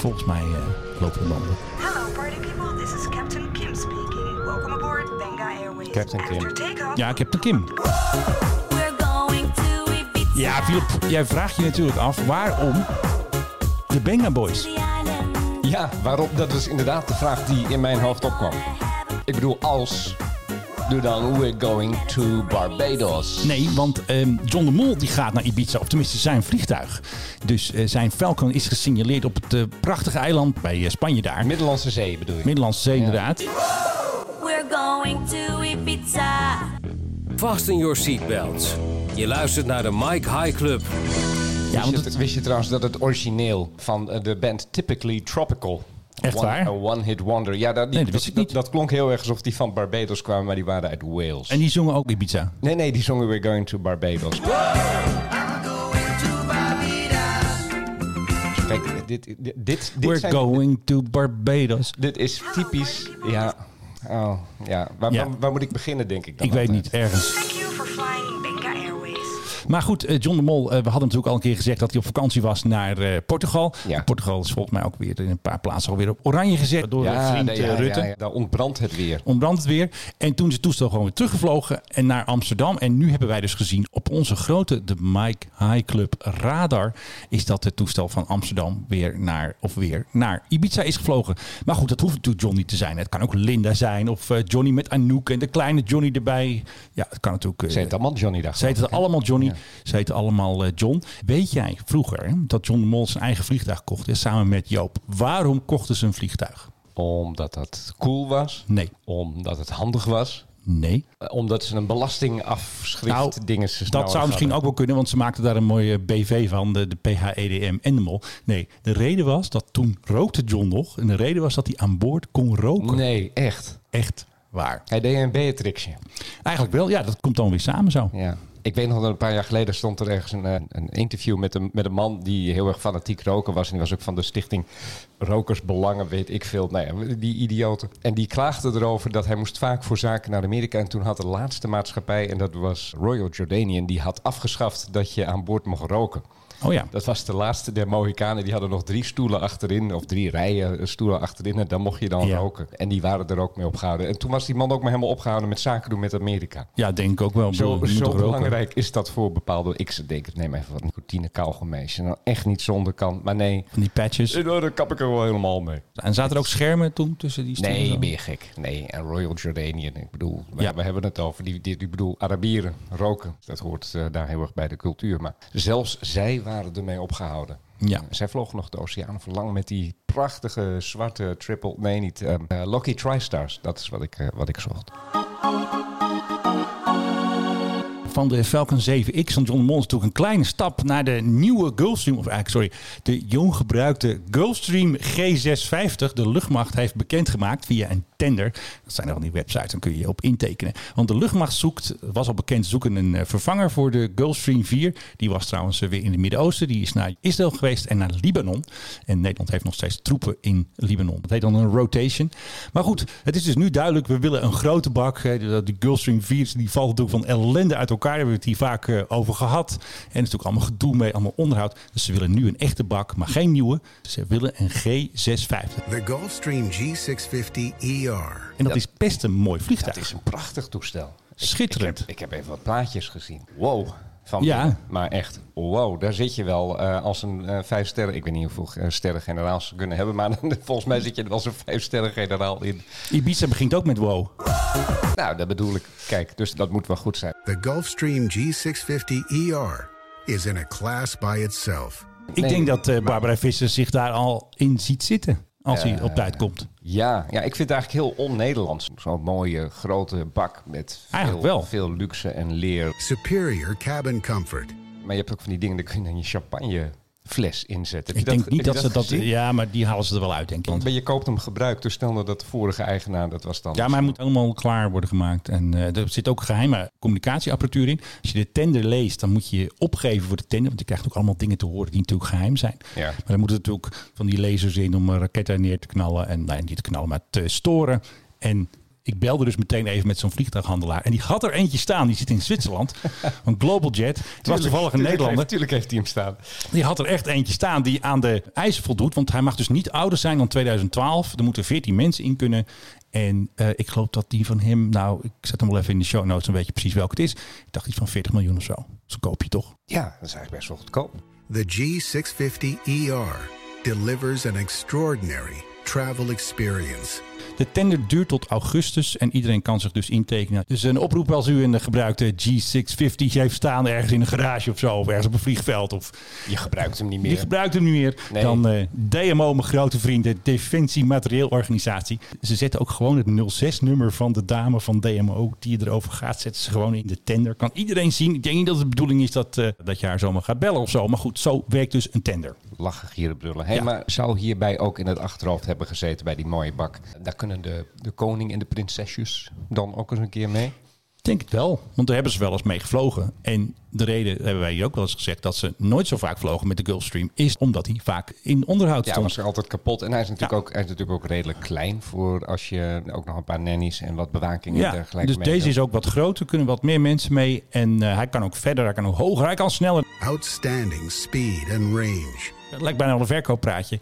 volgens mij uh, lopen de banden. Hello party people, this is Captain Kim speaking. Welcome aboard Benga Airways. Captain Kim. After Ja, Captain Kim. We're going to Ibiza. Ja, Philip, jij vraagt je natuurlijk af waarom de Benga Boys. Ja, waarom? Dat was inderdaad de vraag die in mijn hoofd opkwam. Ik bedoel, als... Doe dan We're going to Barbados. Nee, want ehm, John de Mol die gaat naar Ibiza, of tenminste zijn vliegtuig. Dus eh, zijn Falcon is gesignaleerd op het eh, prachtige eiland bij eh, Spanje daar. Middellandse Zee bedoel je? Middellandse Zee inderdaad. We're going to Ibiza. Fasten your seatbelts. Je luistert naar de Mike High Club. Ja, want wist, het, wist je trouwens dat het origineel van de band Typically Tropical... Echt one, waar? A one-hit wonder. Ja, dat, die, Nee, dat. Dat, klonk heel erg alsof die van Barbados kwamen, maar die waren uit Wales. en die zongen ook Ibiza. Nee, nee, die zongen We're going to Barbados. Kijk, dit, dit, dit, dit, We're zijn- going to Barbados. dit is typisch... Ja, oh, ja. Waar, Ja. Waar, waar moet ik beginnen, denk ik dan Ik weet niet, ergens. thank you for flying. Maar goed, eh, John de Mol, eh, we hadden natuurlijk al een keer gezegd dat hij op vakantie was naar eh, Portugal. Ja. Portugal is volgens mij ook weer in een paar plaatsen alweer op oranje gezet door Ja, vriend nee, ja, ja, Rutte. ja, daar ontbrandt het weer. Ontbrandt het weer. En toen is het toestel gewoon weer teruggevlogen en naar Amsterdam. En nu hebben wij dus gezien op onze grote, de Mike High Club radar, is dat het toestel van Amsterdam weer naar, of weer naar Ibiza is gevlogen. Maar goed, dat hoeft natuurlijk Johnny te zijn. Het kan ook Linda zijn of Johnny met Anouk en de kleine Johnny erbij. Ja, het kan natuurlijk... eh, Ze heet allemaal Johnny daar. ze heten allemaal Johnny. Ze heten allemaal eh, John. Weet jij vroeger dat John de Mol zijn eigen vliegtuig kocht hè, samen met Joop? Waarom kochten ze een vliegtuig? Omdat dat cool was. Nee. Omdat het handig was. Nee. Eh, Omdat ze een belastingafschrift Nou, dingen Dat zou misschien ook wel kunnen, want ze maakten daar een mooie BV van, de, de PHEDM en de Mol. Nee, de reden was dat toen rookte John nog. En de reden was dat hij aan boord kon roken. Nee, echt. Echt waar. Hij deed een Beatrixje. Eigenlijk wel, ja, dat komt dan weer samen zo. Ja. Ik weet nog dat een paar jaar geleden stond er ergens een, eh, een interview met een, met een man die heel erg fanatiek roken was. En die was ook van de stichting Rokersbelangen, weet ik veel. Nou ja, die idioten. En die klaagde erover dat hij moest vaak voor zaken naar Amerika. En toen had de laatste maatschappij, en dat was Royal Jordanian, die had afgeschaft dat je aan boord mocht roken. Oh ja. Dat was de laatste der Mohikanen. Die hadden nog drie stoelen achterin, of drie rijen stoelen achterin. En dan mocht je dan Ja. roken. En die waren er ook mee opgehouden. En toen was die man ook maar helemaal opgehouden met zaken doen met Amerika. Ja, denk ik ook wel. Bedoel, Zo, zo roken? belangrijk is dat voor bepaalde... Ik denk, neem even wat nicotine kauwgommeisje. Nou, echt niet zonder kan. Maar nee, Van die patches. eh, daar kap ik er wel helemaal mee. En zaten er ook schermen toen tussen die stoelen? Nee, je gek. Nee, en Royal Jordanian. Ik bedoel, we, Ja. we hebben het over. Die, die, ik bedoel, Arabieren roken. Dat hoort eh, daar heel erg bij de cultuur. Maar zelfs zij waren ermee opgehouden. Ja. Zij vlogen nog de oceaan verlang met die prachtige zwarte triple... Nee, niet. ehm eh, Lucky TriStars. Dat is wat ik, eh, wat ik zocht. van de Falcon 7X van John is natuurlijk een kleine stap naar de nieuwe Gulfstream, of eigenlijk, sorry, de jong gebruikte Gulfstream G650. De luchtmacht heeft bekendgemaakt via een tender. Dat zijn er van die websites, dan kun je op intekenen. Want de luchtmacht zoekt, was al bekend, zoeken een eh, vervanger voor de Gulfstream 4. Die was trouwens eh, weer in het Midden-Oosten. Die is naar Israël geweest en naar Libanon. En Nederland heeft nog steeds troepen in Libanon. Dat heet dan een rotation. Maar goed, het is dus nu duidelijk, we willen een grote bak. Die Gulfstream 4 die valt natuurlijk van ellende uit elkaar. Daar hebben we het hier vaak eh, over gehad. En er is natuurlijk allemaal gedoe mee, allemaal onderhoud. Dus ze willen nu een echte bak, maar geen nieuwe. Ze willen een G650. The Gulfstream G650ER. En dat is best een mooi vliegtuig. Het is een prachtig toestel. Schitterend. Ik, heb, ik heb even wat plaatjes gezien. Wow. Van Ja. binnen. Maar echt, wow. Daar zit je wel eh, als een eh, vijf sterren... Ik weet niet hoeveel eh, sterren generaals ze kunnen hebben... maar volgens mij zit je er als een vijf sterren generaal in. Ibiza begint ook met wow. Nou, dat bedoel ik. Kijk, dus dat moet wel goed zijn. The Gulfstream G650ER is in a class by itself. Ik Nee, denk dat eh, Barbara Visser zich daar al in ziet zitten. Als hij op tijd komt. Ja, ja, ik vind het eigenlijk heel on-Nederlands. Zo'n mooie grote bak met Eigenlijk veel, wel. veel luxe en leer. Superior cabin comfort. Maar je hebt ook van die dingen, daar kun je dan je champagne fles inzetten. Heb Ik denk niet dat ze dat... gezien? Ja, maar die halen ze er wel uit, denk ik. Maar je koopt hem gebruikt, dus stel nou dat de vorige eigenaar, dat was dan... Ja, maar hij moet allemaal klaar worden gemaakt. En eh, er zit ook geheime communicatieapparatuur in. Als je de tender leest, dan moet je je opgeven voor de tender. Want je krijgt ook allemaal dingen te horen die natuurlijk geheim zijn. Ja. Maar dan moeten natuurlijk van die lasers in om eh, raketten neer te knallen. En nou, niet te knallen, maar te storen. En ik belde dus meteen even met zo'n vliegtuighandelaar. En die had er eentje staan. Die zit in Zwitserland. Een Global Jet. Het was toevallig een Nederlander. Natuurlijk heeft hij hem staan. Die had er echt eentje staan die aan de eisen voldoet. Want hij mag dus niet ouder zijn dan 2012. Er moeten 14 mensen in kunnen. En eh, ik geloof dat die van hem, nou, ik zet hem wel even in de show notes, dan weet je precies welke het is. Ik dacht iets van 40 miljoen of zo. Zo koop je toch? Ja, dat is eigenlijk best wel goedkoop. The G650ER delivers an extraordinary travel experience. De tender duurt tot augustus en iedereen kan zich dus intekenen. Dus een oproep als u een gebruikte G650 heeft staan ergens in een garage of zo, of ergens op een vliegveld. Of Je gebruikt hem niet je meer. gebruikt hem niet meer. Nee. Dan eh, DMO, mijn grote vrienden, Defensie Materieelorganisatie. Ze zetten ook gewoon het 06-nummer van de dame van DMO die erover gaat. Zetten ze gewoon in de tender. Kan iedereen zien. Ik denk niet dat het de bedoeling is dat, eh, dat je haar zomaar gaat bellen of zo. Maar goed, zo werkt dus een tender. Lachen, gieren, brullen. Hey, Ja. Maar zou hierbij ook in het achterhoofd hebben gezeten bij die mooie bak? Daar kunnen de, de koning en de prinsesjes dan ook eens een keer mee? Ik denk het wel, want daar hebben ze wel eens mee gevlogen. En de reden, hebben wij hier ook wel eens gezegd, dat ze nooit zo vaak vlogen met de Gulfstream, is omdat hij vaak in onderhoud Ja, stond. was er altijd kapot. En hij is, natuurlijk Ja. ook, hij is natuurlijk ook redelijk klein voor als je ook nog een paar nannies en wat bewaking en Ja, dergelijke dus mee deze is ook wat groter, kunnen wat meer mensen mee. En eh, hij kan ook verder, hij kan ook hoger, hij kan sneller. Outstanding speed and range. Het lijkt bijna al een verkooppraatje.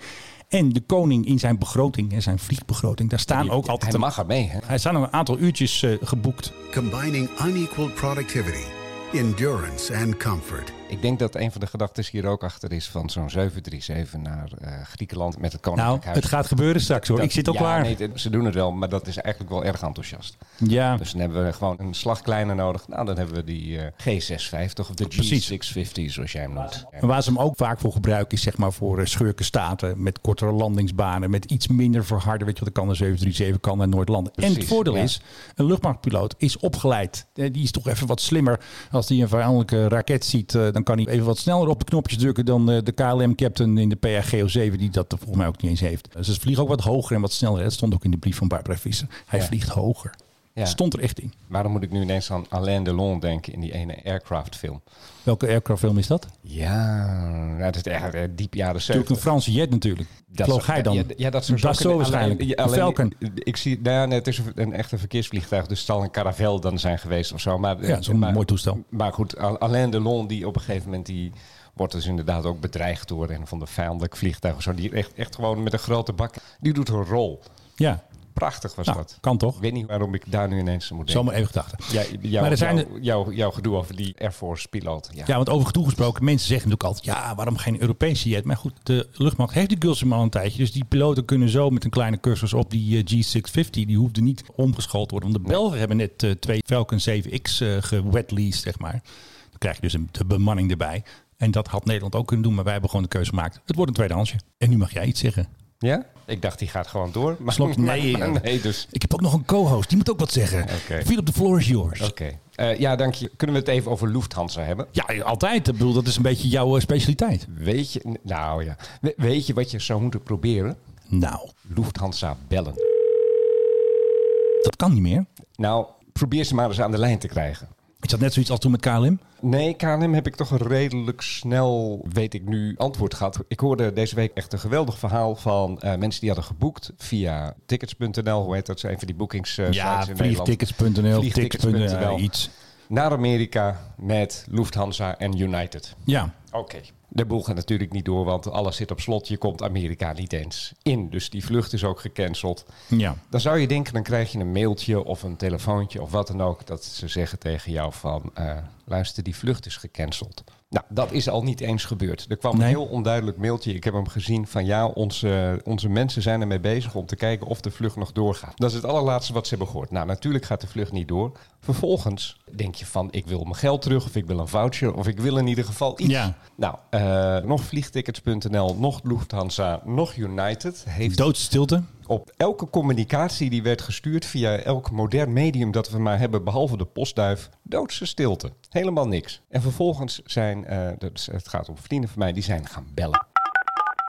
En de koning in zijn begroting en zijn vliegbegroting, daar staan ook altijd... Hij mag er mee, hè? Hij staan nog een aantal uurtjes eh, geboekt. Combining unequaled productivity, endurance, and comfort. Ik denk dat een van de gedachten hier ook achter is van zo'n 737 naar eh, Griekenland met het Koninklijk Nou, het gaat gebeuren straks hoor. Dat- Ik zit al ja, klaar. nee, ze doen het wel, maar dat is eigenlijk wel erg enthousiast. ja, Dus dan hebben we gewoon een slag kleiner nodig. Nou, dan hebben we die eh, G650 of de Precies. G650, zoals jij hem noemt. En waar ze hem ook vaak voor gebruiken is zeg maar voor eh, schurkenstaten met kortere landingsbanen, met iets minder verharden. Weet je wat, dan kan de 737 kan naar nooit landen. en het voordeel ja. is, een luchtmachtpiloot is opgeleid. Die is toch even wat slimmer. Als die een vijandelijke raket ziet, dan kan hij even wat sneller op de knopjes drukken dan eh, de KLM-captain in de PRGO7, die dat volgens mij ook niet eens heeft. Dus ze vliegen ook wat hoger en wat sneller. Dat stond ook in de brief van Barbara Visser. Hij Ja. vliegt hoger. Ja. Stond er echt in. Waarom moet ik nu ineens aan Alain Delon denken in die ene aircraft film? Welke aircraft film is dat? Ja, nou, dat is echt eh, diep jaren Natuurlijk 70. een Franse jet natuurlijk. Vloog hij dan? Ja, ja, dat zou zo waarschijnlijk. Alleen- Een alleen- Falcon. Ik zie, nou ja, nee, het is een, een echte verkeersvliegtuig, dus het zal een caravel dan zijn geweest of zo. Maar, Ja, zo'n mooi toestel. Maar goed, Al- Alain Delon, die op een gegeven moment, die wordt dus inderdaad ook bedreigd door een van de vijandelijk vliegtuig of zo. Die echt, echt gewoon met een grote bak, die doet een rol. Ja, Prachtig was nou, dat. kan toch? Ik weet niet waarom ik daar nu ineens moet denken. Zomaar even gedachten. Ja, Maar er zijn jouw, gedoe over die Air Force piloot. Ja. Ja, want over gedoe gesproken, mensen zeggen natuurlijk altijd... ja, waarom geen Europese jet? Maar goed, de luchtmacht heeft die Gulfstream al een tijdje. Dus die piloten kunnen zo met een kleine cursus op die eh, G650... die hoefden niet omgeschoold te worden. Want de Belgen hebben net eh, twee Falcon 7X eh gewetleased, zeg maar. Dan krijg je dus een, de bemanning erbij. En dat had Nederland ook kunnen doen, maar wij hebben gewoon de keuze gemaakt. Het wordt een tweedehandsje. En nu mag jij iets zeggen. Ja? Ik dacht, die gaat gewoon door. Maar, nee, maar- nee, dus... Ik heb ook nog een co-host, die moet ook wat zeggen. Oké. Philip, the floor is yours. Oké. Eh, ja, dank je. Kunnen we het even over Lufthansa hebben? Ja, altijd. Ik bedoel, dat is een beetje jouw eh, specialiteit. Weet je... Nou ja. We- weet je wat je zou moeten proberen? Nou, Lufthansa bellen. dat kan niet meer. Nou, probeer ze maar eens aan de lijn te krijgen. Is dat net zoiets als toen met KLM? Nee, KLM heb ik toch een redelijk snel, weet ik nu, antwoord gehad. Ik hoorde deze week echt een geweldig verhaal van eh, mensen die hadden geboekt via tickets.nl. Hoe heet dat? Zijn van die boekings eh, Ja, Vliegtickets.nl. tickets.nl, iets. Naar Amerika met Lufthansa en United. Ja, Oké. De boel gaat natuurlijk niet door, want alles zit op slot. Je komt Amerika niet eens in. Dus die vlucht is ook gecanceld. ja. Dan zou je denken, dan krijg je een mailtje of een telefoontje of wat dan ook. Dat ze zeggen tegen jou van, eh, luister, die vlucht is gecanceld. Nou, dat is al niet eens gebeurd. Er kwam Nee. een heel onduidelijk mailtje. Ik heb hem gezien van, ja, onze, onze mensen zijn ermee bezig om te kijken of de vlucht nog doorgaat. Dat is het allerlaatste wat ze hebben gehoord. Nou, natuurlijk gaat de vlucht niet door. Vervolgens denk je van, ik wil mijn geld terug of ik wil een voucher of ik wil in ieder geval iets. Ja. Nou, eh, nog vliegtickets.nl, nog Lufthansa, nog United heeft Doodstilte. op elke communicatie die werd gestuurd via elk modern medium dat we maar hebben, behalve de postduif, doodse stilte. Helemaal niks. En vervolgens zijn, eh, het gaat om vrienden van mij, die zijn gaan bellen.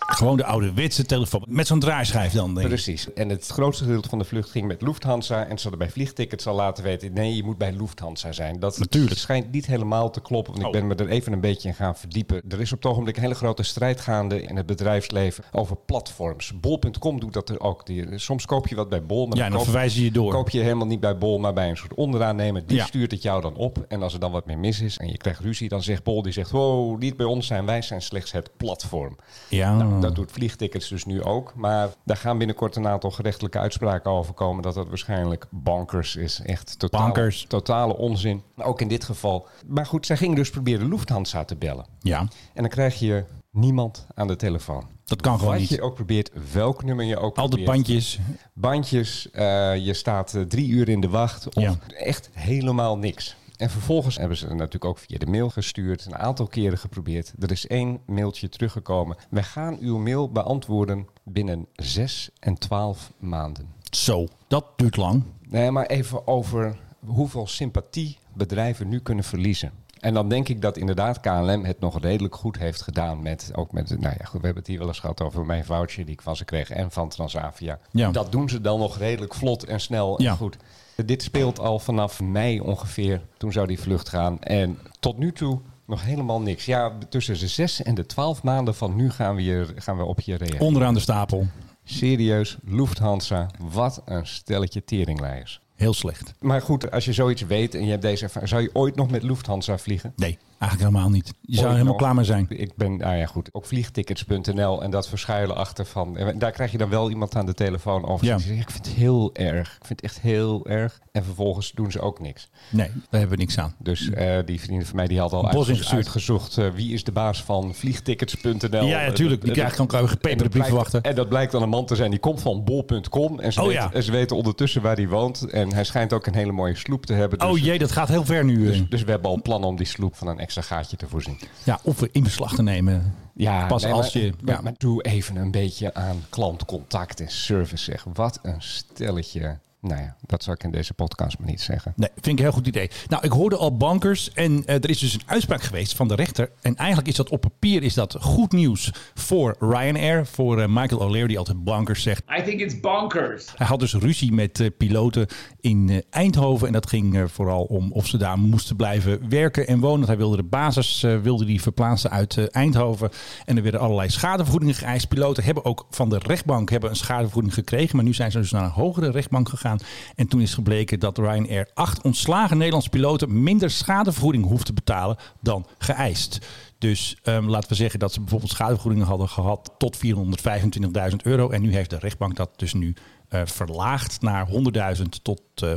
Gewoon de ouderwetse telefoon. Met zo'n draaischijf dan, denk ik. Precies. En het grootste gedeelte van de vlucht ging met Lufthansa. En ze hadden bij vliegtickets al laten weten... nee, je moet bij Lufthansa zijn. Dat Natuurlijk. schijnt niet helemaal te kloppen. Want Oh. ik ben me er even een beetje in gaan verdiepen. Er is op het ogenblik een hele grote strijd gaande... in het bedrijfsleven over platforms. Bol.com doet dat er ook. Die, soms koop je wat bij Bol... maar Ja, dan koop- verwijzen ze je door. koop je helemaal niet bij Bol... maar bij een soort onderaannemer. Die Ja. stuurt het jou dan op. En als er dan wat meer mis is... en je krijgt ruzie... dan zegt Bol, die zegt... wow, niet bij ons zijn. Wij zijn slechts het platform. Ja. Nou, dat doet vliegtickets dus nu ook. Maar daar gaan binnenkort een aantal gerechtelijke uitspraken over komen. Dat dat waarschijnlijk bonkers is. Echt totaal, Bonkers. totale onzin. Ook in dit geval. Maar goed, zij gingen dus proberen Lufthansa te bellen. ja, En dan krijg je niemand aan de telefoon. dat kan gewoon Wat niet. je ook probeert, welk nummer je ook Altijd probeert. bandjes. Bandjes, eh, je staat eh, drie uur in de wacht. Of Ja. echt helemaal niks. En vervolgens hebben ze natuurlijk ook via de mail gestuurd. Een aantal keren geprobeerd. Er is één mailtje teruggekomen. Wij gaan uw mail beantwoorden binnen 6 en 12 maanden. Zo, dat duurt lang. Nee, maar even over hoeveel sympathie bedrijven nu kunnen verliezen. En dan denk ik dat inderdaad KLM het nog redelijk goed heeft gedaan met, ook met, nou ja, goed, we hebben het hier wel eens gehad over mijn voucher die ik van ze kreeg en van Transavia. Ja. Dat doen ze dan nog redelijk vlot en snel Ja. en goed. Dit speelt al vanaf mei ongeveer, toen zou die vlucht gaan. En tot nu toe nog helemaal niks. Ja, tussen de zes en de twaalf maanden van nu gaan we, hier, gaan we op je reageren. Onderaan de stapel. Serieus, Lufthansa, wat een stelletje teringleiers. Heel slecht. Maar goed, als je zoiets weet en je hebt deze ervaring, zou je ooit nog met Lufthansa vliegen? Nee, eigenlijk helemaal niet. Je zou helemaal klaar mee zijn. Ik ben, nou ja goed, ook vliegtickets.nl en dat verschuilen achter van. en Daar krijg je dan wel iemand aan de telefoon over. Ja. Zegt, ik vind het heel erg. Ik vind het echt heel erg. En vervolgens doen ze ook niks. Nee, daar hebben we niks aan. Dus eh, die vrienden van mij die had al Bos uitge- ingestuurd. uitgezocht eh, wie is de baas van vliegtickets.nl. Ja, natuurlijk. Die Eh, krijgt dan en gepeperde brief wachten. En dat blijkt dan een man te zijn die komt van bol.com. En, ze Oh, weten- ja. ze weten ondertussen waar hij woont. En hij schijnt ook een hele mooie sloep te hebben. Dus, Oh jee, dat gaat heel ver nu. eh. dus, dus we hebben al plannen om die sloep van een extra gaatje te voorzien. Ja, of we in beslag te nemen. Ja, Pas nee, als maar, je- Maar, ja. maar doe even een beetje aan klantcontact en service. Zeg. Wat een stelletje. Nou ja, dat zou ik in deze podcast maar niet zeggen. Nee, vind ik een heel goed idee. Nou, ik hoorde al bankers en eh, er is dus een uitspraak geweest van de rechter. En eigenlijk is dat op papier is dat goed nieuws voor Ryanair, voor eh, Michael O'Leary die altijd bankers zegt. I think it's bonkers. Hij had dus ruzie met eh, piloten in eh, Eindhoven. En dat ging eh, vooral om of ze daar moesten blijven werken en wonen. Want hij wilde de basis eh, wilde die verplaatsen uit eh, Eindhoven. En er werden allerlei schadevergoedingen geëist. Piloten hebben ook van de rechtbank hebben een schadevergoeding gekregen. Maar nu zijn ze dus naar een hogere rechtbank gegaan. En toen is gebleken dat Ryanair acht ontslagen Nederlandse piloten minder schadevergoeding hoeft te betalen dan geëist. Dus ehm, laten we zeggen dat ze bijvoorbeeld schadevergoedingen hadden gehad tot 425.000 euro. En nu heeft de rechtbank dat dus nu eh, verlaagd naar 100.000 tot eh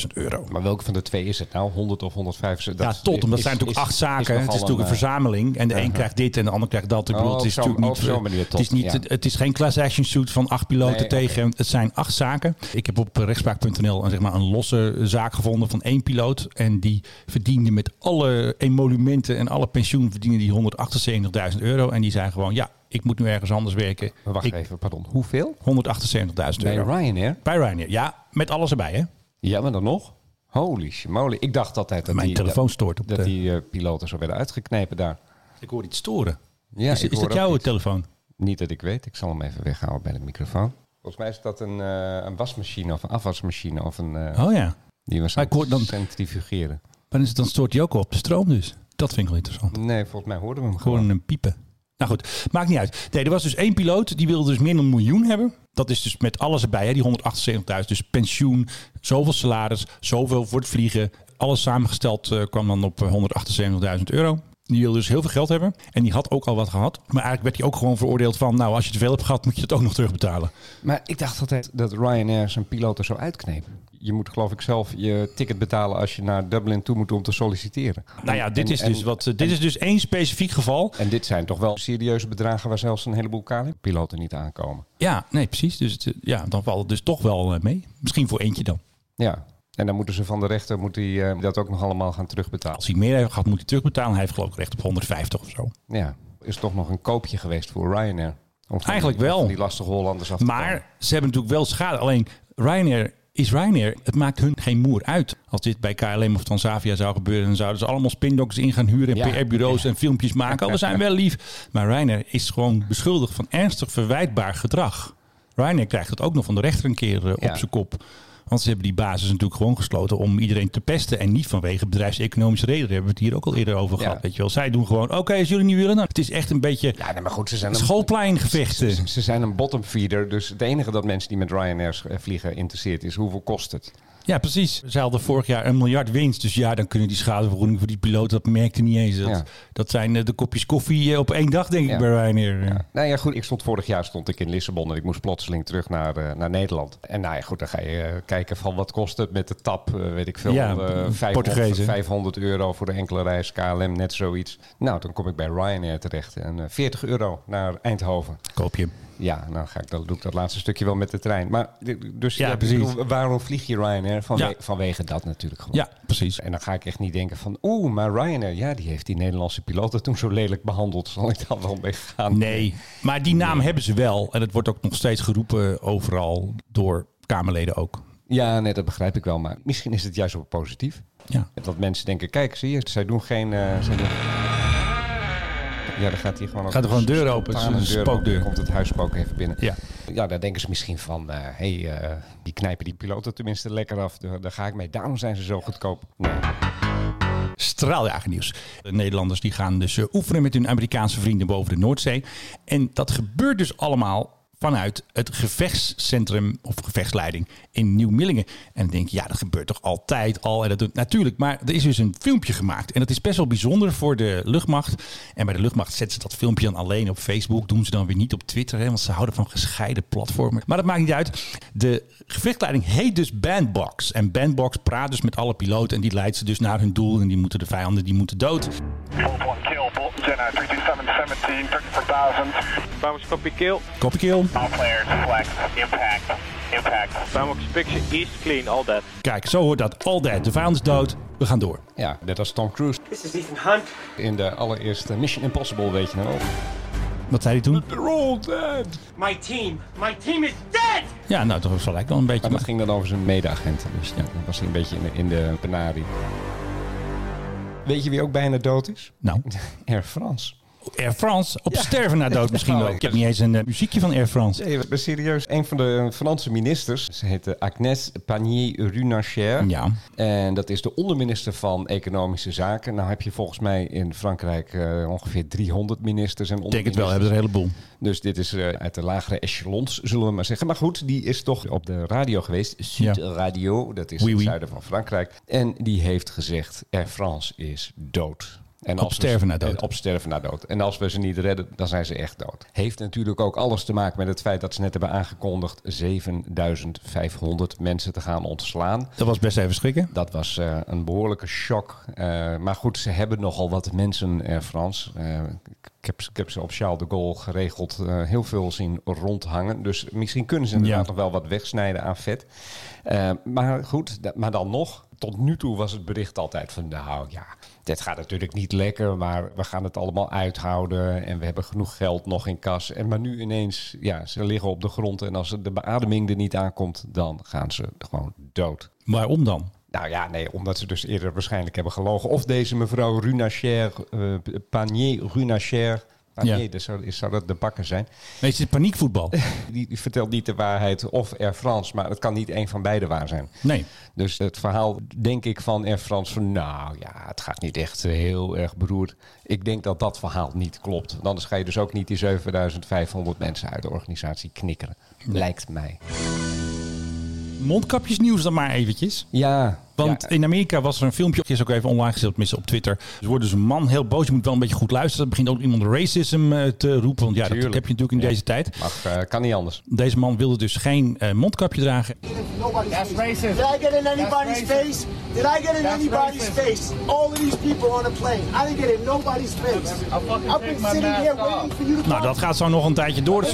175.000 euro. Maar welke van de twee is het nou? 100 of 175? Ja, tot, omdat het zijn natuurlijk is- acht zaken. is het is natuurlijk een eh, verzameling. En de een uh-huh. krijgt dit en de ander krijgt dat. Ik bedoel, Oh, het is natuurlijk niet, manier het, is niet ja. het is geen class action suit van acht piloten Nee, tegen. Het zijn acht zaken. Ik heb op rechtspraak.nl een, zeg maar, een losse zaak gevonden van één piloot. En die verdiende met alle emolumenten en alle pensioen verdiende die 178.000 euro. En die zei gewoon, ja, ik moet nu ergens anders werken. Maar Wacht ik, even, pardon. Hoeveel? 178.000 Bij euro. Ryanair? Bij Ryanair. Ja, met alles erbij hè. Ja, maar dan nog? Holy moly. Ik dacht altijd dat Mijn die, telefoon stoort op dat de- die eh, piloten zo werden uitgeknepen daar. Ik hoor iets storen. Ja, is is dat jouw iets. telefoon? Niet dat ik weet. Ik zal hem even weghalen bij de microfoon. Volgens mij is dat een, eh, een wasmachine of een afwasmachine of een... eh, Oh ja. Die was aan hoor dan- het centrifugeren. Maar dan stoort hij ook op de stroom dus. Dat vind ik wel interessant. Nee, volgens mij hoorden we hem Gewoon gewoon. een piepen. Nou goed, maakt niet uit. Nee, er was dus één piloot die wilde dus meer dan een miljoen hebben. Dat is dus met alles erbij, hè, die 178.000. Dus pensioen, zoveel salaris, zoveel voor het vliegen. Alles samengesteld eh, kwam dan op eh, 178.000 euro. Die wilde dus heel veel geld hebben. En die had ook al wat gehad. Maar eigenlijk werd hij ook gewoon veroordeeld van... nou, als je te veel hebt gehad, moet je het ook nog terugbetalen. Maar ik dacht altijd dat Ryanair zijn piloten zo uitknepen. Je moet geloof ik zelf je ticket betalen als je naar Dublin toe moet om te solliciteren. Nou ja, dit En- is en- dus, wat, eh, dit is dus één specifiek geval. En dit zijn toch wel serieuze bedragen waar zelfs een heleboel KLM-piloten niet aankomen. Ja, nee, precies. Dus het, eh, ja, dan valt het dus toch wel eh, mee. Misschien voor eentje dan. Ja. En dan moeten ze van de rechter moet die, eh, dat ook nog allemaal gaan terugbetalen. Als hij meer heeft gehad, moet hij terugbetalen. Hij heeft geloof ik recht op 150 of zo. Ja, is toch nog een koopje geweest voor Ryanair. Eigenlijk die- wel. Die lastige Hollanders af te komen. Maar ze hebben natuurlijk wel schade. Alleen Ryanair is Ryanair, het maakt hun geen moer uit. Als dit bij KLM of Transavia zou gebeuren, dan zouden ze allemaal spindokters in gaan huren en Ja. PR-bureaus en filmpjes maken. Oh, we zijn wel lief. Maar Ryanair is gewoon beschuldigd van ernstig verwijtbaar gedrag. Ryanair krijgt het ook nog van de rechter een keer eh, op zijn kop. Want ze hebben die basis natuurlijk gewoon gesloten om iedereen te pesten. En niet vanwege bedrijfseconomische redenen. Daar hebben we het hier ook al eerder over Ja. gehad. Weet je wel. Zij doen gewoon, oké, als jullie niet willen. Nou, het is echt een beetje Ja, nee, maar goed, ze zijn een, schoolpleingevechten. Ze, ze zijn een bottom feeder, dus het enige dat mensen die met Ryanair vliegen interesseert is hoeveel kost het. Ja, precies. Ze hadden vorig jaar een miljard winst. Dus ja, dan kunnen die schadevergoeding voor die piloten, dat merkte niet eens. Dat, Ja. dat zijn eh, de kopjes koffie eh, op één dag, denk ik, bij Ryanair. Ja. Nou ja, goed, ik stond vorig jaar stond ik in Lissabon en ik moest plotseling terug naar, eh, naar Nederland. En nou ja, goed, dan ga je eh, kijken van wat kost het met de tap, eh, weet ik veel, Ja, eh, Portugees, 500, hè? 500 euro voor de enkele reis, KLM, net zoiets. Nou, dan kom ik bij Ryanair terecht en eh, 40 euro naar Eindhoven. Koop je. Ja, nou ga ik, dan doe ik dat laatste stukje wel met de trein. Maar dus Ja, ja, ik precies. bedoel, waarom vlieg je Ryanair? Vanwe- Ja. Vanwege dat natuurlijk gewoon. Ja, precies. En dan ga ik echt niet denken van, oeh, maar Ryanair, ja, die heeft die Nederlandse piloten toen zo lelijk behandeld. Zal ik dan wel mee gaan? Nee, maar die naam hebben ze wel. En het wordt ook nog steeds geroepen overal door Kamerleden ook. Ja, nee, dat begrijp ik wel. Maar misschien is het juist ook positief. Ja. Dat mensen denken, kijk, zie je, zij doen geen... eh, zij doen... Ja, dan gaat hier gewoon... Gaat er gewoon een deur open, spontaan het is een deur spookdeur. komt het huisspook even binnen. Ja. Ja, daar denken ze misschien van, hé, hey, eh, die knijpen die piloten tenminste lekker af. Daar, daar ga ik mee. Daarom zijn ze zo goedkoop. Nee. De Nederlanders die gaan dus eh, oefenen met hun Amerikaanse vrienden boven de Noordzee. En dat gebeurt dus allemaal vanuit het gevechtscentrum of gevechtsleiding in Nieuw-Millingen. En dan denk je, ja, dat gebeurt toch altijd al. En dat doet natuurlijk. Maar er is dus een filmpje gemaakt. En dat is best wel bijzonder voor de luchtmacht. En bij de luchtmacht zetten ze dat filmpje dan alleen op Facebook. Doen ze dan weer niet op Twitter. Hè, want ze houden van gescheiden platformen. Maar dat maakt niet uit. De gevechtsleiding heet dus Bandbox. En Bandbox praat dus met alle piloten. En die leidt ze dus naar hun doel. En die moeten de vijanden die moeten dood. Bolt 1 kill, Bolton Jenna, 32717, 34000. Vamos copy kill. Copy kill. All players, flex, impact, impact. Vamos picture east clean, all that. Kijk, zo hoort dat. All dead. De vijand is dood. We gaan door. Ja, net als Tom Cruise This is Ethan Hunt. in de allereerste Mission Impossible, weet je nog. Wat zei hij toen? They're all dead. My team. My team is dead! Ja, nou, dat zal lijkt wel een beetje. Maar dat ging dan over zijn mede-agenten. Dus ja, dan was hij een beetje in de, in de penarie. Weet je wie ook bijna dood is? Nou, Air France. Air France op sterven na dood misschien wel. Ik heb niet eens een eh, muziekje van Air France. Nee, maar serieus. Een van de Franse ministers, ze heet eh, Agnès Pannier-Runacher. Ja. En dat is de onderminister van Economische Zaken. Nou heb je volgens mij in Frankrijk eh, ongeveer 300 ministers en Ik denk het wel, onderministers. hebben er een heleboel. Dus dit is eh, uit de lagere echelons, zullen we maar zeggen. Maar goed, die is toch op de radio geweest. Sud Ja. Radio, dat is Oui, in het oui. zuiden van Frankrijk. En die heeft gezegd, Air France is dood. En Op sterven na dood. en Op sterven na dood. En als we ze niet redden, dan zijn ze echt dood. Heeft natuurlijk ook alles te maken met het feit dat ze net hebben aangekondigd 7500 mensen te gaan ontslaan. Dat was best even schrikken. Dat was eh, een behoorlijke shock. Eh, maar goed, ze hebben nogal wat mensen, Air France. Ik, heb, ik heb ze op Charles de Gaulle geregeld eh, heel veel zien rondhangen. Dus misschien kunnen ze inderdaad Ja. nog wel wat wegsnijden aan vet. Eh, maar goed, maar dan nog. Tot nu toe was het bericht altijd van, nou ja, dit gaat natuurlijk niet lekker, maar we gaan het allemaal uithouden en we hebben genoeg geld nog in kas. En maar nu ineens, ja, ze liggen op de grond en als de beademing er niet aankomt, dan gaan ze gewoon dood. Waarom dan? Nou ja, nee, omdat ze dus eerder waarschijnlijk hebben gelogen. Of deze mevrouw Runacher, eh Panier Runacher. Panier, Ja. dus zou, zou dat de bakker zijn. Nee, het is paniekvoetbal. Die, die vertelt niet de waarheid of Air France, maar het kan niet een van beide waar zijn. Nee. Dus het verhaal, denk ik, van Air France van... nou ja, het gaat niet echt heel erg beroerd. Ik denk dat dat verhaal niet klopt. Want Anders ga je dus ook niet die 7500 mensen uit de organisatie knikkeren. Lijkt mij. Mondkapjesnieuws dan maar eventjes. Ja, Want ja, in Amerika was er een filmpje, is ook even online gezet, tenminste op Twitter. Dus wordt dus een man heel boos, je moet wel een beetje goed luisteren. Er begint ook iemand racism eh, te roepen, want ja, dat heb je natuurlijk in Ja. deze tijd. mag, eh, kan niet anders. Deze man wilde dus geen eh, mondkapje dragen. That's racist. Did I get in anybody's face? Did I get in anybody's face? All of these people on a plane. I didn't get in nobody's face. I've been sitting here waiting for you to Nou, dat gaat zo nog een tijdje door. Dus,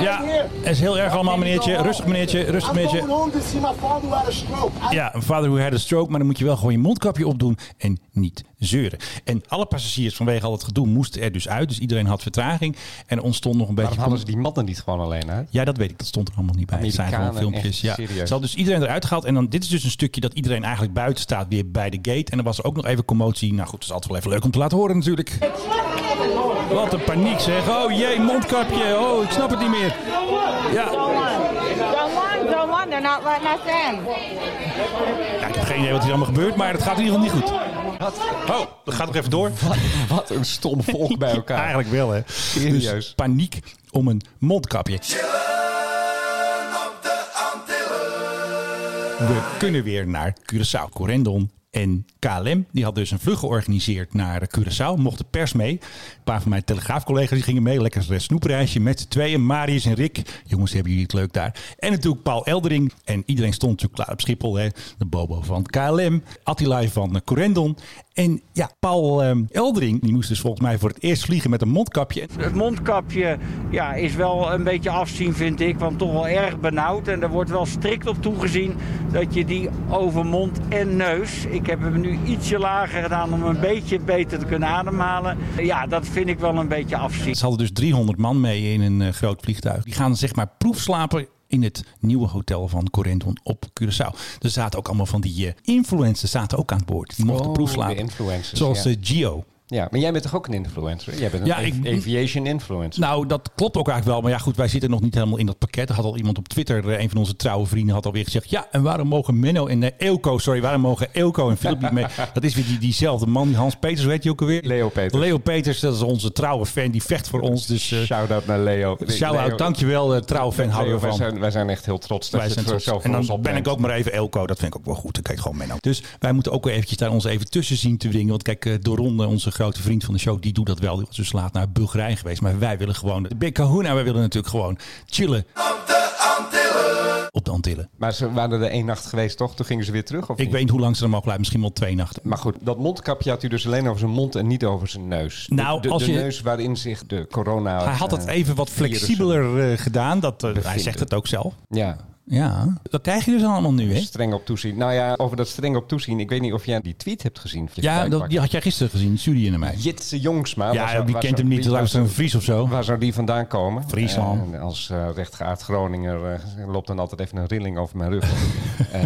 ja, het is heel erg allemaal, meneertje. Rustig, meneertje. Rustig, meneertje. Ja, een vader who had a stroke, maar dan moet je wel gewoon je mondkapje opdoen en niet zeuren. En alle passagiers vanwege al het gedoe moesten er dus uit. Dus iedereen had vertraging. En er ontstond nog een beetje... Waarom hadden ze die mannen niet gewoon alleen uit? Ja, dat weet ik. Dat stond er allemaal niet bij. Het zijn gewoon filmpjes. Ja. Ze hadden dus iedereen eruit gehaald. En dan, dit is dus een stukje dat iedereen eigenlijk buiten staat weer bij de gate. En er was ook nog even commotie. Nou goed, dat is altijd wel even leuk om te laten horen natuurlijk. Wat een paniek zeg. Oh jee, mondkapje. Oh, ik snap het niet meer. Ja, Don't want, don't want. They're not letting us in. ja ik heb geen idee wat hier allemaal gebeurt. Maar het gaat in ieder geval niet goed. Oh, dat gaat nog even door. Wat een stom volk bij elkaar. Eigenlijk wel hè. Serieus. Dus paniek om een mondkapje. We kunnen weer naar Curaçao. Corendon en KLM die had dus een vlucht georganiseerd naar Curaçao. Mocht de pers mee. Een paar van mijn telegraafcollega's die gingen mee. Lekker een snoepreisje met z'n tweeën. Marius en Rick. Jongens, hebben jullie het leuk daar. En natuurlijk Paul Eldering. En iedereen stond natuurlijk klaar op Schiphol. Hè. De Bobo van KLM. Attila van Corendon. En ja, Paul ehm, Eldering die moest dus volgens mij voor het eerst vliegen met een mondkapje. Het mondkapje ja, is wel een beetje afzien, vind ik. Want toch wel erg benauwd. En er wordt wel strikt op toegezien dat je die over mond en neus. Heb hem nu ietsje lager gedaan om een beetje beter te kunnen ademhalen. Ja, dat vind ik wel een beetje afzien. Ze hadden dus 300 man mee in een eh, groot vliegtuig. Die gaan zeg maar proefslapen in het nieuwe hotel van Corendon op Curaçao. Er zaten ook allemaal van die eh, influencers zaten ook aan boord. Die mochten Oh, proefslapen. de Zoals ja. eh, Gio. Ja, maar jij bent toch ook een influencer? Jij bent een Ja, ik- aviation influencer. Nou, dat klopt ook eigenlijk wel. Maar ja, goed, wij zitten nog niet helemaal in dat pakket. Er had al iemand op Twitter, eh, een van onze trouwe vrienden, had alweer gezegd... Ja, en waarom mogen Menno en uh, Eelco, sorry, waarom mogen Eelco en Philip niet mee? Dat is weer die, diezelfde man, Hans Peters, weet je ook alweer? Leo Peters. Leo Peters, dat is onze trouwe fan, die vecht voor ons. Dus eh Shout-out naar Leo. shout-out, dankjewel, trouwe fan, houden Leo, we wij van. zijn, wij zijn echt heel trots dat Wij zijn trots. En dan ben ik ook maar even Elko. Dat vind ik ook wel goed. Dan kijk gewoon Menno. Dus wij moeten ook weer eventjes daar ons even tussen zien te dringen. Want kijk, Doron, onze grote vriend van de show, die doet dat wel. Die was dus laat naar Bulgarije geweest. Maar wij willen gewoon de Big Kahuna. Wij willen natuurlijk gewoon chillen. Op de Antillen. Maar ze waren er één nacht geweest, toch? Toen gingen ze weer terug, of Ik niet? weet niet hoe lang ze er mogen blijven. Misschien wel twee nachten. Maar goed, dat mondkapje had u dus alleen over zijn mond en niet over zijn neus. De- Nou, de, als de je- neus waarin zich de corona... Hij had het eh, even wat flexibeler eh, gedaan. Dat, eh, hij zegt het ook zelf. Ja, Ja, dat krijg je dus allemaal nu, hè? streng op toezien. Nou ja, over dat streng op toezien. Ik weet niet of jij die tweet hebt gezien. Ja, dat, die had jij gisteren gezien. Stuurde je naar mij. Jitse Jongsma. Ja, waar kent hem niet? die- Dat is een Fries of zo. Waar zou die vandaan komen? Friesland. Als eh rechtgeaard Groninger eh, loopt dan altijd even een rilling over mijn rug. Eh,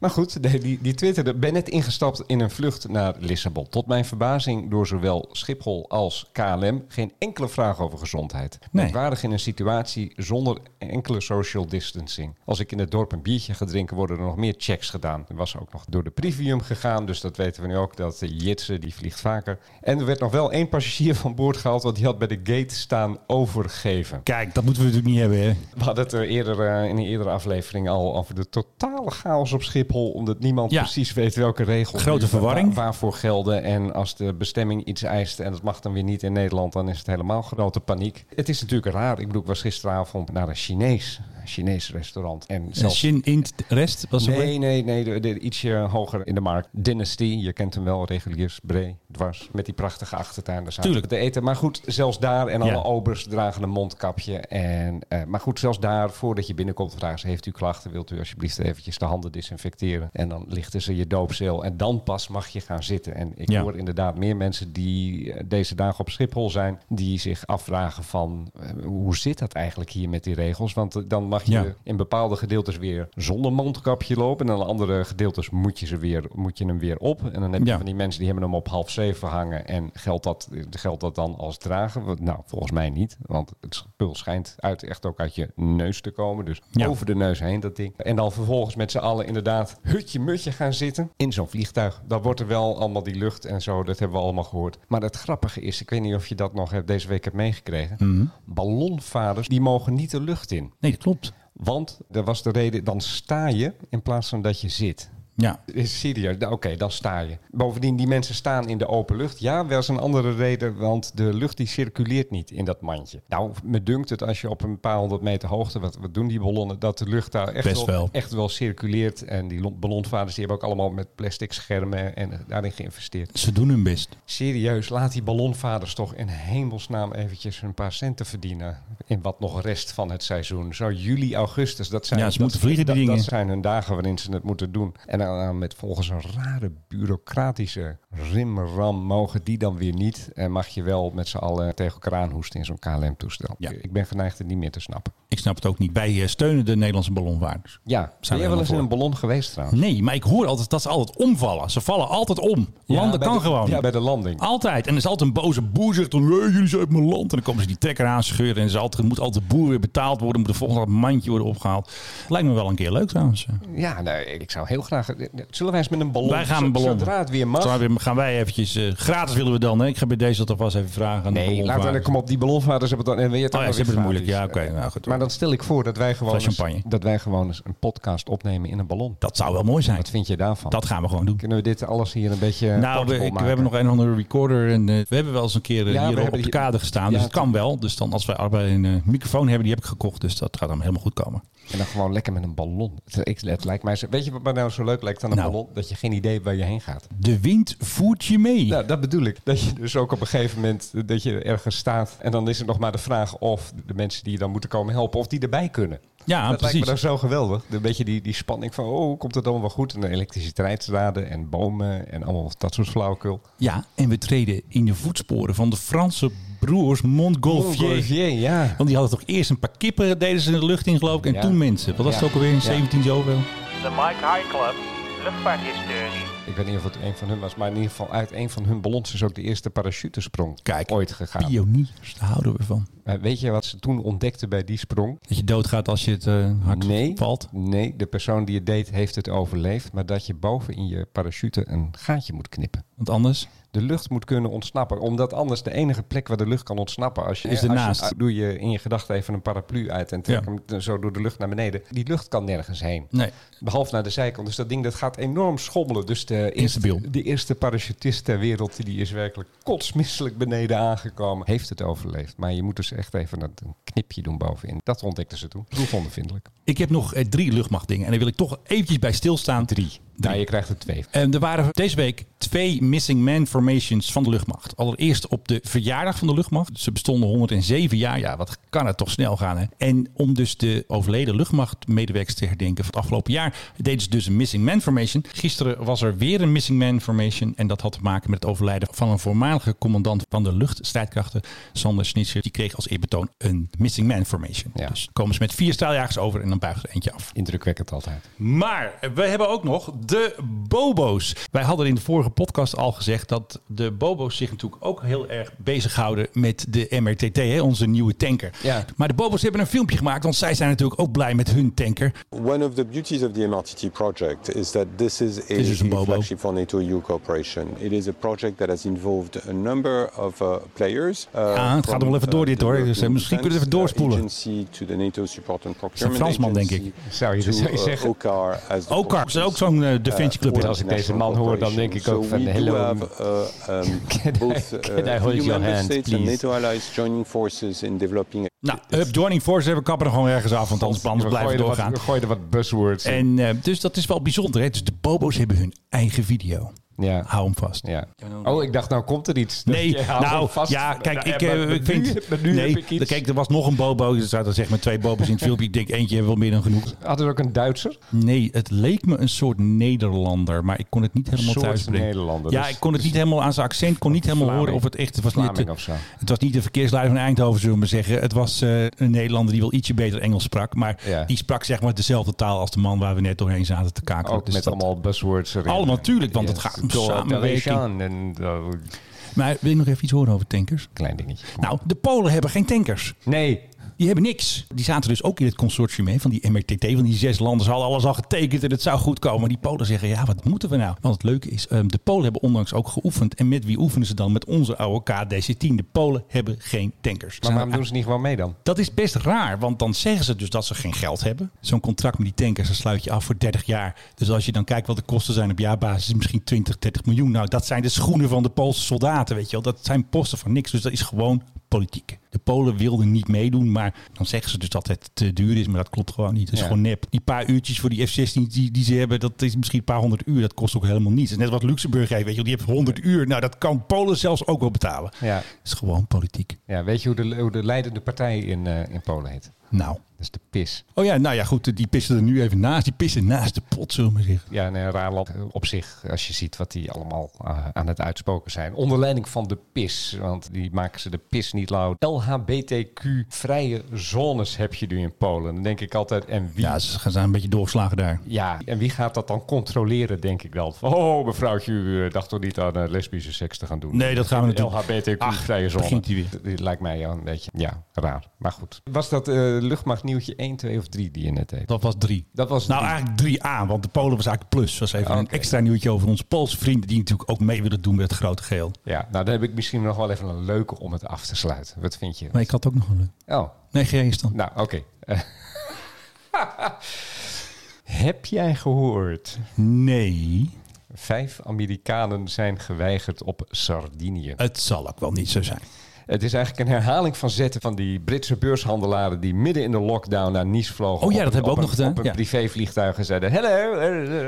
maar goed, de- die, die twitterde... ben net ingestapt in een vlucht naar Lissabon. Tot mijn verbazing door zowel Schiphol als KLM... geen enkele vraag over gezondheid. Nee. Merkwaardig in een situatie zonder enkele social distancing. Als ik in het dorp een biertje ga drinken... worden er nog meer checks gedaan. Er was ook nog door de Privium gegaan... dus dat weten we nu ook, dat de Jitse die vliegt vaker. En er werd nog wel één passagier van boord gehaald... want die had bij de gate staan overgeven. Kijk, dat moeten we natuurlijk niet hebben, hè? We hadden het er eerder, eh, in een eerdere aflevering al over de totale chaos op Schiphol. Omdat niemand Ja. precies weet welke regels Grote verwarring. wa- waarvoor gelden. En als de bestemming iets eist en dat mag dan weer niet in Nederland, dan is het helemaal grote paniek. Het is natuurlijk raar. Ik bedoel, ik was gisteravond naar een Chinees, Chinees restaurant. En zelfs Shin Int Rest was er Nee, nee, nee. De, de- ietsje hoger in de markt. Dynasty, je kent hem wel, reguliers, bree, dwars. Met die prachtige achtertuin. Daar zaten Tuurlijk. te eten. Maar goed, zelfs daar en alle Ja. obers dragen een mondkapje. En, eh, maar goed, zelfs daar, voordat je binnenkomt, vragen ze... heeft u klachten, wilt u alsjeblieft eventjes de handen desinfecteren? En dan lichten ze je doopcel. En dan pas mag je gaan zitten. En ik Ja. hoor inderdaad meer mensen die eh, deze dagen op Schiphol zijn... die zich afvragen van, eh, hoe zit dat eigenlijk hier met die regels? Want eh, dan mag je Ja. in bepaalde gedeeltes weer zonder mondkapje lopen. En in andere gedeeltes moet je, ze weer, moet je hem weer op. En dan heb je Ja. van die mensen die hebben hem op half zeven hangen. En geldt dat, geldt dat dan als dragen? Nou, volgens mij niet. Want het spul schijnt uit, echt ook uit je neus te komen. Dus Ja. over de neus heen dat ding. En dan vervolgens met z'n allen inderdaad hutje-mutje gaan zitten in zo'n vliegtuig. Dan wordt er wel allemaal die lucht en zo. Dat hebben we allemaal gehoord. Maar het grappige is, ik weet niet of je dat nog hebt, deze week hebt meegekregen. Mhm. Ballonvaders, die mogen niet de lucht in. Nee, dat klopt. Want dat was de reden, dan sta je in plaats van dat je zit. Ja. Is serieus, Nou, oké, dan sta je. Bovendien, die mensen staan in de open lucht. Ja, wel is een andere reden, want de lucht die circuleert niet in dat mandje. Nou, me dunkt het als je op een paar honderd meter hoogte, wat, wat doen die ballonnen, dat de lucht daar echt, wel. echt wel circuleert. En die lo- ballonvaders die hebben ook allemaal met plastic schermen en daarin geïnvesteerd. Ze doen hun best. Serieus, laat die ballonvaders toch in hemelsnaam eventjes een paar centen verdienen. In wat nog rest van het seizoen. Zo juli, augustus, dat zijn, Ja, ze dat, moeten vliegen, die dat, dingen. dat zijn hun dagen waarin ze het moeten doen. En nou, nou, met volgens een rare bureaucratische rimram mogen die dan weer niet. En mag je wel met z'n allen tegen elkaar aanhoesten in zo'n KLM-toestel. Ja. Ik ben geneigd het niet meer te snappen. Ik snap het ook niet. Wij eh, steunen de Nederlandse ballonvaarders. Ja, Zijn jij wel eens in een ballon geweest trouwens? Nee, maar ik hoor altijd dat ze altijd omvallen. Ze vallen altijd om. Landen kan de- gewoon. Ja, bij de landing. Altijd. En er is altijd een boze boer zegt dan, "Hey, jullie zijn uit mijn land. En dan komen ze die trekker aanscheuren. En is altijd, moet altijd de boer weer betaald worden. Moet de volgende mandje worden opgehaald. Lijkt me wel een keer leuk trouwens. Ja, nee, ik zou heel graag... Zullen wij eens met een ballon... Wij gaan een ballon. Zodra het weer mag... Zodra weer- gaan wij eventjes... eh, gratis willen we dan. Hè? Ik ga bij deze dat alvast even vragen aan de Nee, laten we kom op die ballonvaarders hebben het dan. En weet je het Oh ja, ze hebben het moeilijk. Ja, oké. nou goed. Maar dan stel ik voor dat wij gewoon eens, dat wij gewoon eens een podcast opnemen in een ballon. Dat zou wel mooi zijn. Wat vind je daarvan? Dat gaan we gewoon doen. Kunnen we dit alles hier een beetje Nou, we, ik- we hebben nog een andere recorder. En, eh, we hebben wel eens een keer eh, Ja, we hier op de kade gestaan. dus het kan wel. Dus dan als wij allebei een microfoon hebben, die heb ik gekocht. Dus dat gaat dan helemaal goed komen. En dan gewoon lekker met een ballon. Het, het lijkt mij zo, weet je wat mij nou zo leuk lijkt aan een Nou. ballon? Dat je geen idee hebt waar je heen gaat. De wind voert je mee. Nou, dat bedoel ik. Dat je dus ook op een gegeven moment dat je ergens staat. En dan is het nog maar de vraag of de mensen die je dan moeten komen helpen, of die erbij kunnen. Ja, dat precies. lijkt me dan zo geweldig. Een beetje die, die spanning van, oh, komt het allemaal wel goed? En de elektriciteitsdraden en bomen en allemaal dat soort flauwekul. Ja, en we treden in de voetsporen van de Franse broers Montgolfier. Montgolfier, ja. Want die hadden toch eerst een paar kippen, deden ze in de lucht in geloof ik. En Ja. toen mensen. Wat was Ja. het ook alweer in Ja. 17 zoveel? De Mike High Club, luchtvaarthistorie. Ik weet niet of het een van hun was, maar in ieder geval uit een van hun ballons is ook de eerste parachutesprong Kijk, ooit gegaan. Pioniers, daar houden we van. Maar weet je wat ze toen ontdekten bij die sprong? Dat je doodgaat als je het eh, hard Nee, valt. nee, de persoon die het deed heeft het overleefd, maar dat je boven in je parachute een gaatje moet knippen. Want anders... De lucht moet kunnen ontsnappen, omdat anders de enige plek waar de lucht kan ontsnappen, als je, Is als je- ernaast. doe je in je gedachten even een paraplu uit en trek Ja. hem zo door de lucht naar beneden. Die lucht kan nergens heen. Nee. Behalve naar de zijkant. Dus dat ding dat gaat enorm schommelen. Dus de eerste, Instabiel. de eerste parachutist ter wereld, die is werkelijk kotsmisselijk beneden aangekomen, heeft het overleefd. Maar je moet dus echt even een, een knipje doen bovenin. Dat ontdekten ze toen. Proefondervindelijk. Ik heb nog eh, drie luchtmachtdingen. En daar wil ik toch eventjes bij stilstaan. Drie. Nou, je krijgt er twee. En er waren deze week twee missing man formations van de luchtmacht. Allereerst op de verjaardag van de luchtmacht. Ze bestonden 107 jaar. Ja, wat kan het toch snel gaan. Hè? En om dus de overleden luchtmachtmedewerkers te herdenken van het afgelopen jaar... deden ze dus een missing man formation. Gisteren was er weer een missing man formation. En dat had te maken met het overlijden van een voormalige commandant van de luchtstrijdkrachten. Sander Schnitzer. Die kreeg als eerbetoon een missing man formation. Ja. Dus komen ze met vier straaljagers over en dan buigt er eentje af. Indrukwekkend altijd. Maar we hebben ook nog de Bobo's. Wij hadden in de vorige podcast al gezegd dat de Bobo's zich natuurlijk ook heel erg bezighouden met de MRTT, hè, onze nieuwe tanker. Ja. Maar de Bobo's hebben een filmpje gemaakt, want zij zijn natuurlijk ook blij met hun tanker. One of the beauties of the MRTT project is that this is a is Bobo. flagship for NATO-EU cooperation. It is a project that has involved a number of uh, players. uh, Ja, het gaat nog wel even door dit, the hoor. Dus, eh, misschien kunnen we even uh, doorspoelen. Agency to the NATO Support and is een Fransman, denk ik. Zou je- to, zou je uh, zeggen? OCAR as the OCAR, is ook zo'n uh, defensieclub. Goed, hè? als ik deze man hoor, dan denk ik ook van, hello. uh, um, uh, can I hold EU your hand, please? NATO allies joining forces in developing Nou, up joining forces hebben we kappen er gewoon ergens af, want anders, blijven we doorgaan. We gooien er wat buzzwords in. En eh, dus dat is wel bijzonder. Hè? Dus de Bobo's hebben hun eigen video. Ja. Hou hem vast. Ja. Oh, ik dacht, nou komt er iets. Nee, nou vast. ja, kijk, Nou, ik, maar- eh, maar ik nu- vind. nu nee, heb ik iets. kijk, er was nog een Bobo. Er zaten zeg maar twee Bobo's in het filmpje. Ik denk eentje hebben we wel meer dan genoeg. Had er ook een Duitser? Nee, het leek me een soort Nederlander, maar ik kon het niet helemaal Soort thuisbrengen. Nederlander, Ja, dus- ik kon het niet helemaal aan zijn accent, kon niet helemaal Vlaming. horen of het echt. Het was, niet of zo. het was niet de verkeersleider van Eindhoven, zullen we maar zeggen. Het was eh, een Nederlander die wel ietsje beter Engels sprak, maar Ja. die sprak zeg maar dezelfde taal als de man waar we net doorheen zaten te kakelen. Ook Dus met dat- allemaal buzzwords erin. Allemaal natuurlijk, want Ja, het gaat samenwerking. Television En, uh, Maar wil je nog even iets horen over tankers? klein dingetje. Nou, de Polen hebben geen tankers. Nee. Die hebben niks. Die zaten dus ook in het consortium hè, van die MRTT, van die zes landen. Ze hadden alles al getekend en het zou goed komen. Die Polen zeggen, ja, wat moeten we nou? Want het leuke is, ehm, de Polen hebben onlangs ook geoefend. En met wie oefenen ze dan? Met onze oude KDC-10. De Polen hebben geen tankers. Maar waarom doen ze niet gewoon mee dan? Dat is best raar, want dan zeggen ze dus dat ze geen geld hebben. Zo'n contract met die tankers, dat sluit je af voor 30 jaar. Dus als je dan kijkt wat de kosten zijn op jaarbasis, is misschien 20, 30 miljoen. Nou, dat zijn de schoenen van de Poolse soldaten, weet je wel. Dat zijn posten van niks, dus dat is gewoon politiek. De Polen wilden niet meedoen, maar dan zeggen ze dus dat het te duur is. Maar dat klopt gewoon niet. Het is Ja. gewoon nep. Die paar uurtjes voor die F-16 die, die ze hebben, dat is misschien een paar honderd uur. Dat kost ook helemaal niets. Het is net wat Luxemburg heeft, weet je. Die heeft 100 uur. Nou, dat kan Polen zelfs ook wel betalen. Ja. Het is gewoon politiek. Ja, weet je hoe de, hoe de leidende partij in, eh, in Polen heet? Nou. Dat is de PIS. Oh ja, nou ja, goed. Die pissen er nu even naast. Die pissen naast de pot, zullen we zeggen. Ja, raar land op zich, als je ziet wat die allemaal eh, aan het uitspoken zijn. Onder leiding van de PIS, want die maken ze de PIS niet loud. LHBTQ-vrije zones heb je nu in Polen. Dan denk ik altijd, en wie... Ja, ze zijn een beetje doorgeslagen daar. Ja, en wie gaat dat dan controleren, denk ik dan? Oh, mevrouwtje, u eh, dacht toch niet aan eh, lesbische seks te gaan doen? Nee, dat gaan we natuurlijk- LHBTQ-vrije zone. begint hij weer. Dit lijkt mij een beetje, ja, raar. Maar goed. Was dat eh luchtmachtnieuwtje 1, 2 of 3 die je net deed? Dat was drie. Dat was Nou, drie. eigenlijk 3A, want de Polen was eigenlijk plus. Dat was even een Oké. extra nieuwtje over onze Poolse vrienden... die natuurlijk ook mee willen doen met het grote geheel. Ja, nou dan heb ik misschien nog wel even een leuke om het af te sluiten. Wat vind je? Maar ik had ook nog een... Oh, Nee, geen dan. nou oké. Heb jij gehoord? Nee, Vijf Amerikanen zijn geweigerd op Sardinië. het zal ook wel niet zo zijn. Het is eigenlijk een herhaling van zetten van die Britse beurshandelaren die midden in de lockdown naar Nice vlogen. Oh ja, dat een- hebben we ook nog gedaan, Op een ja. privévliegtuig en zeiden: Hallo.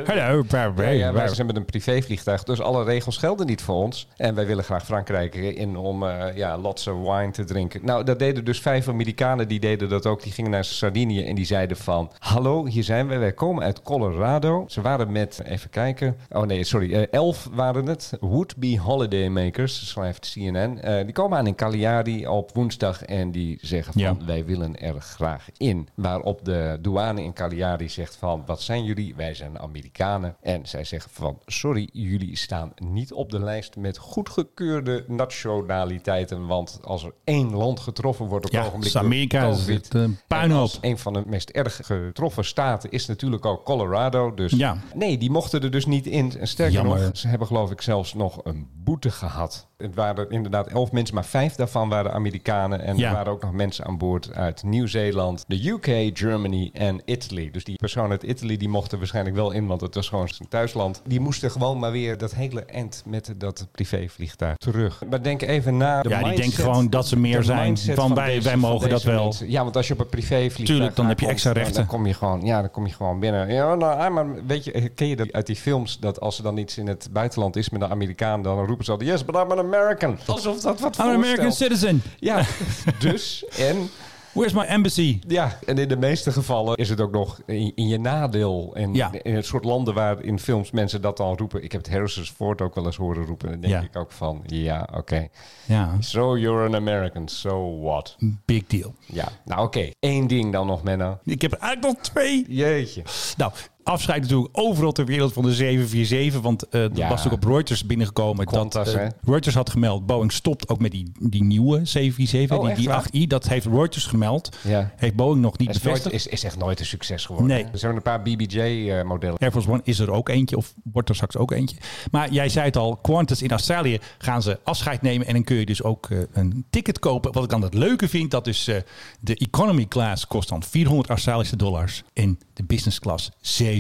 Hallo, Ja, ja, wij zijn met een privévliegtuig, dus alle regels gelden niet voor ons. En wij willen graag Frankrijk in om eh, ja, lots of wine te drinken. Nou, dat deden dus vijf Amerikanen, die deden dat ook. Die gingen naar Sardinië en die zeiden van... Hallo, hier zijn wij. Wij komen uit Colorado. Ze waren met, even kijken... Oh nee, sorry, eh, elf waren het. Would-be holidaymakers, schrijft CNN. Eh, die komen aan in Cagliari op woensdag en die zeggen van... Ja. Wij willen er graag in. Waarop de douane in Cagliari zegt van... Wat zijn jullie? Wij zijn Amerikanen. En zij zeggen van... Sorry, jullie staan niet op de lijst met goedgekeurde nationaliteiten. Want als er één land getroffen wordt op Ja, het ogenblik... dus Amerika is het, eh, en puinhoop. een van de meest erg getroffen staten is natuurlijk ook Colorado. Dus Ja. nee, die mochten er dus niet in. En sterker Jammer. nog, ze hebben geloof ik zelfs nog een boete gehad. Het waren inderdaad elf mensen, maar vijf daarvan waren Amerikanen. En Ja. er waren ook nog mensen aan boord uit Nieuw-Zeeland, de UK, Germany en Italy. Dus die persoon uit Italy die mocht er waarschijnlijk wel in, want het was gewoon zijn thuisland. Die moesten gewoon maar weer dat hele eind met dat privévliegtuig terug. Maar denk even na. de Ja, die denken gewoon dat ze meer zijn van wij- deze- wij mogen dat wel. mensen. Ja, want als je op een privévliegtuig Tuurlijk, dan heb je extra rechten. Dan kom je gewoon, ja, dan kom je gewoon binnen. Ja, nou, ah, maar weet je, ken je dat uit die films dat als er dan iets in het buitenland is met een Amerikaan, dan roepen ze altijd: Yes, but I'm an American. Alsof dat wat I'm an American citizen. Ja, dus en Where's my embassy? ja, en in de meeste gevallen is het ook nog in, in je nadeel. En Ja. in het soort landen waar in films mensen dat dan roepen. Ik heb het Harrison's Ford ook wel eens horen roepen. En dan denk Ja. ik ook van, ja, oké. Ja, So you're an American, so what? big deal. Ja, nou oké. Eén ding dan nog, Menno. Ik heb eigenlijk nog twee. Jeetje. Nou, afscheid natuurlijk overal ter wereld van de 747. Want eh dat Ja. was ook op Reuters binnengekomen. Qantas, dat, eh? Reuters had gemeld, Boeing stopt ook met die, die nieuwe 747. Oh, die, echt die waar? 8i, dat heeft Reuters gemeld. Ja. Heeft Boeing nog niet Is, nooit, bevestigd. is, is echt nooit een succes geworden. Nee. Er zijn een paar BBJ-modellen. Air Force One is er ook eentje, of wordt er straks ook eentje. Maar jij zei het al, Qantas in Australië gaan ze afscheid nemen. En dan kun je dus ook eh, een ticket kopen. Wat ik dan het leuke vind, dat is eh, de economy class kost dan 400 Australische dollars. En de business class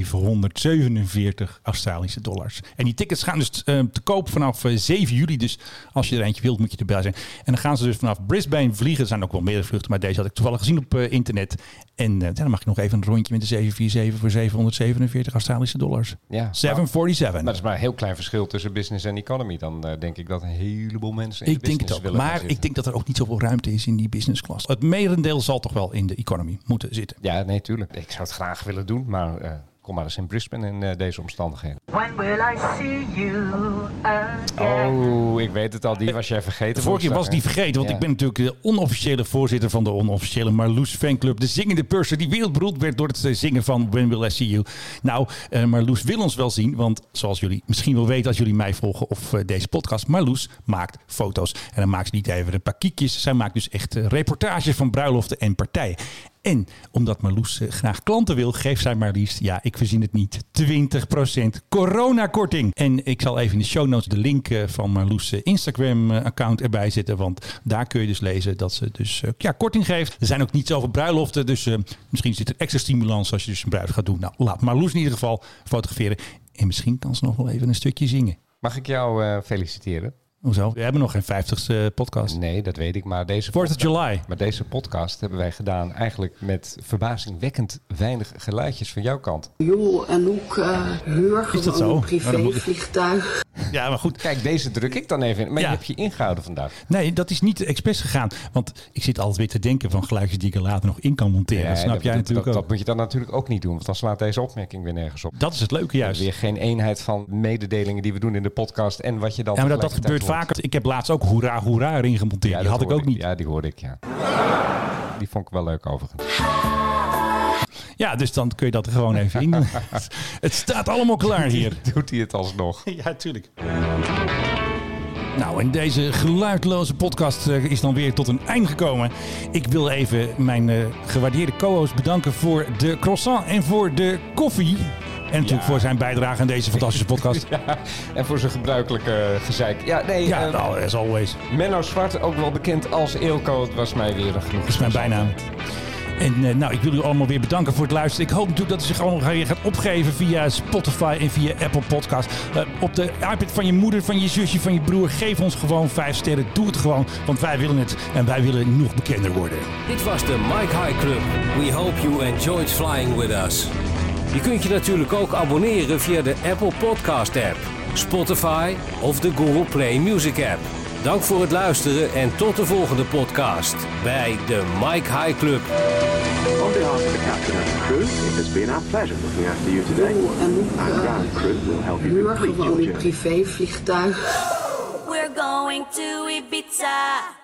747 Australische dollars. En die tickets gaan dus eh, te koop vanaf eh, 7 juli. Dus als je er eentje wilt, moet je erbij zijn. En dan gaan ze dus vanaf Brisbane vliegen. Er zijn ook wel meerdere vluchten, maar deze had ik toevallig gezien op eh, internet. En ja, dan mag je nog even een rondje met de 747 voor 747 Australische dollars. Ja. 747. Maar dat is maar een heel klein verschil tussen business en economy. Dan eh, denk ik dat een heleboel mensen in ik de denk het ook. Maar ik denk dat er ook niet zoveel ruimte is in die business class. Het merendeel zal toch wel in de economy moeten zitten. Ja, nee, tuurlijk. Ik zou het graag willen doen, maar eh, kom maar eens in Brisbane in deze omstandigheden. When will I see you again? Oh, ik weet het al. Die was jij vergeten. De vorige keer was ik die vergeten, want Ja. ik ben natuurlijk de onofficiële voorzitter van de onofficiële Marloes fanclub. De zingende die wereldberoemd werd door het zingen van When Will I See You. Nou, eh, Marloes wil ons wel zien, want zoals jullie misschien wel weten als jullie mij volgen of eh, deze podcast, Marloes maakt foto's. En dan maakt ze niet even een paar kiekjes, zij maakt dus echt eh, reportages van bruiloften en partijen. En omdat Marloes eh, graag klanten wil, geeft zij maar liefst, ja, ik verzin het niet, 20% coronakorting. En ik zal even in de show notes de link eh, van Marloes eh, Instagram-account erbij zetten. Want daar kun je dus lezen dat ze dus ja, korting geeft. Er zijn ook niet zoveel bruiloften, dus misschien zit er extra stimulans als je dus een bruiloft gaat doen. Nou, laat Marloes in ieder geval fotograferen. En misschien kan ze nog wel even een stukje zingen. Mag ik jou feliciteren? Hoezo? We hebben nog geen 50ste podcast. Nee, dat weet ik. Maar deze, 4th of July. maar deze podcast hebben wij gedaan eigenlijk met verbazingwekkend weinig geluidjes van jouw kant. Joh, en ook uh, huur dat zo? gewoon een Nou, privévliegtuig. Ja, maar goed. Kijk, deze druk ik dan even in. Maar Ja. je hebt je ingehouden vandaag. Nee, dat is niet expres gegaan. Want ik zit altijd weer te denken van geluidjes die ik er later nog in kan monteren. Ja, dat snap dat, jij dat- natuurlijk dat, ook. dat moet je dan natuurlijk ook niet doen. Want dan slaat deze opmerking weer nergens op. Dat is het leuke juist. Weer geen eenheid van mededelingen die we doen in de podcast. En wat je dan Ja, maar dat, dat gebeurt vaker. Ik heb laatst ook hoera hoera erin gemonteerd. hoort. die had ik ook niet. Ja, die hoorde ik, ja. Die vond ik wel leuk overigens. Ja, dus dan kun je dat er gewoon even in doen. het staat allemaal klaar hier. Doet hij het alsnog? Ja, tuurlijk. Nou, en deze geluidloze podcast eh, is dan weer tot een eind gekomen. Ik wil even mijn eh, gewaardeerde co-host bedanken voor de croissant en voor de koffie. En natuurlijk voor zijn bijdrage aan deze fantastische podcast. Ja, en voor zijn gebruikelijke gezeik. Ja, nee. Ja, eh, nou, as always. Menno Zwart, ook wel bekend als Eelco. Het was mij weer een genoeg. Dat is mijn bijnaam. En eh, nou, ik wil u allemaal weer bedanken voor het luisteren. Ik hoop natuurlijk dat u zich allemaal weer gaat opgeven via Spotify en via Apple Podcast. Eh, op de iPad van je moeder, van je zusje, van je broer. Geef ons gewoon vijf sterren. Doe het gewoon, want wij willen het en wij willen nog bekender worden. Dit was de Mike High Club. We hope you enjoyed flying with us. Je kunt je natuurlijk ook abonneren via de Apple Podcast app, Spotify of de Google Play Music app. Dank voor het luisteren en tot de volgende podcast bij de Mike High Club. On behalf of the captain and the crew, it has been our pleasure looking after you today. Our ground crew will help you complete your een journey. privévliegtuig. We're going to Ibiza.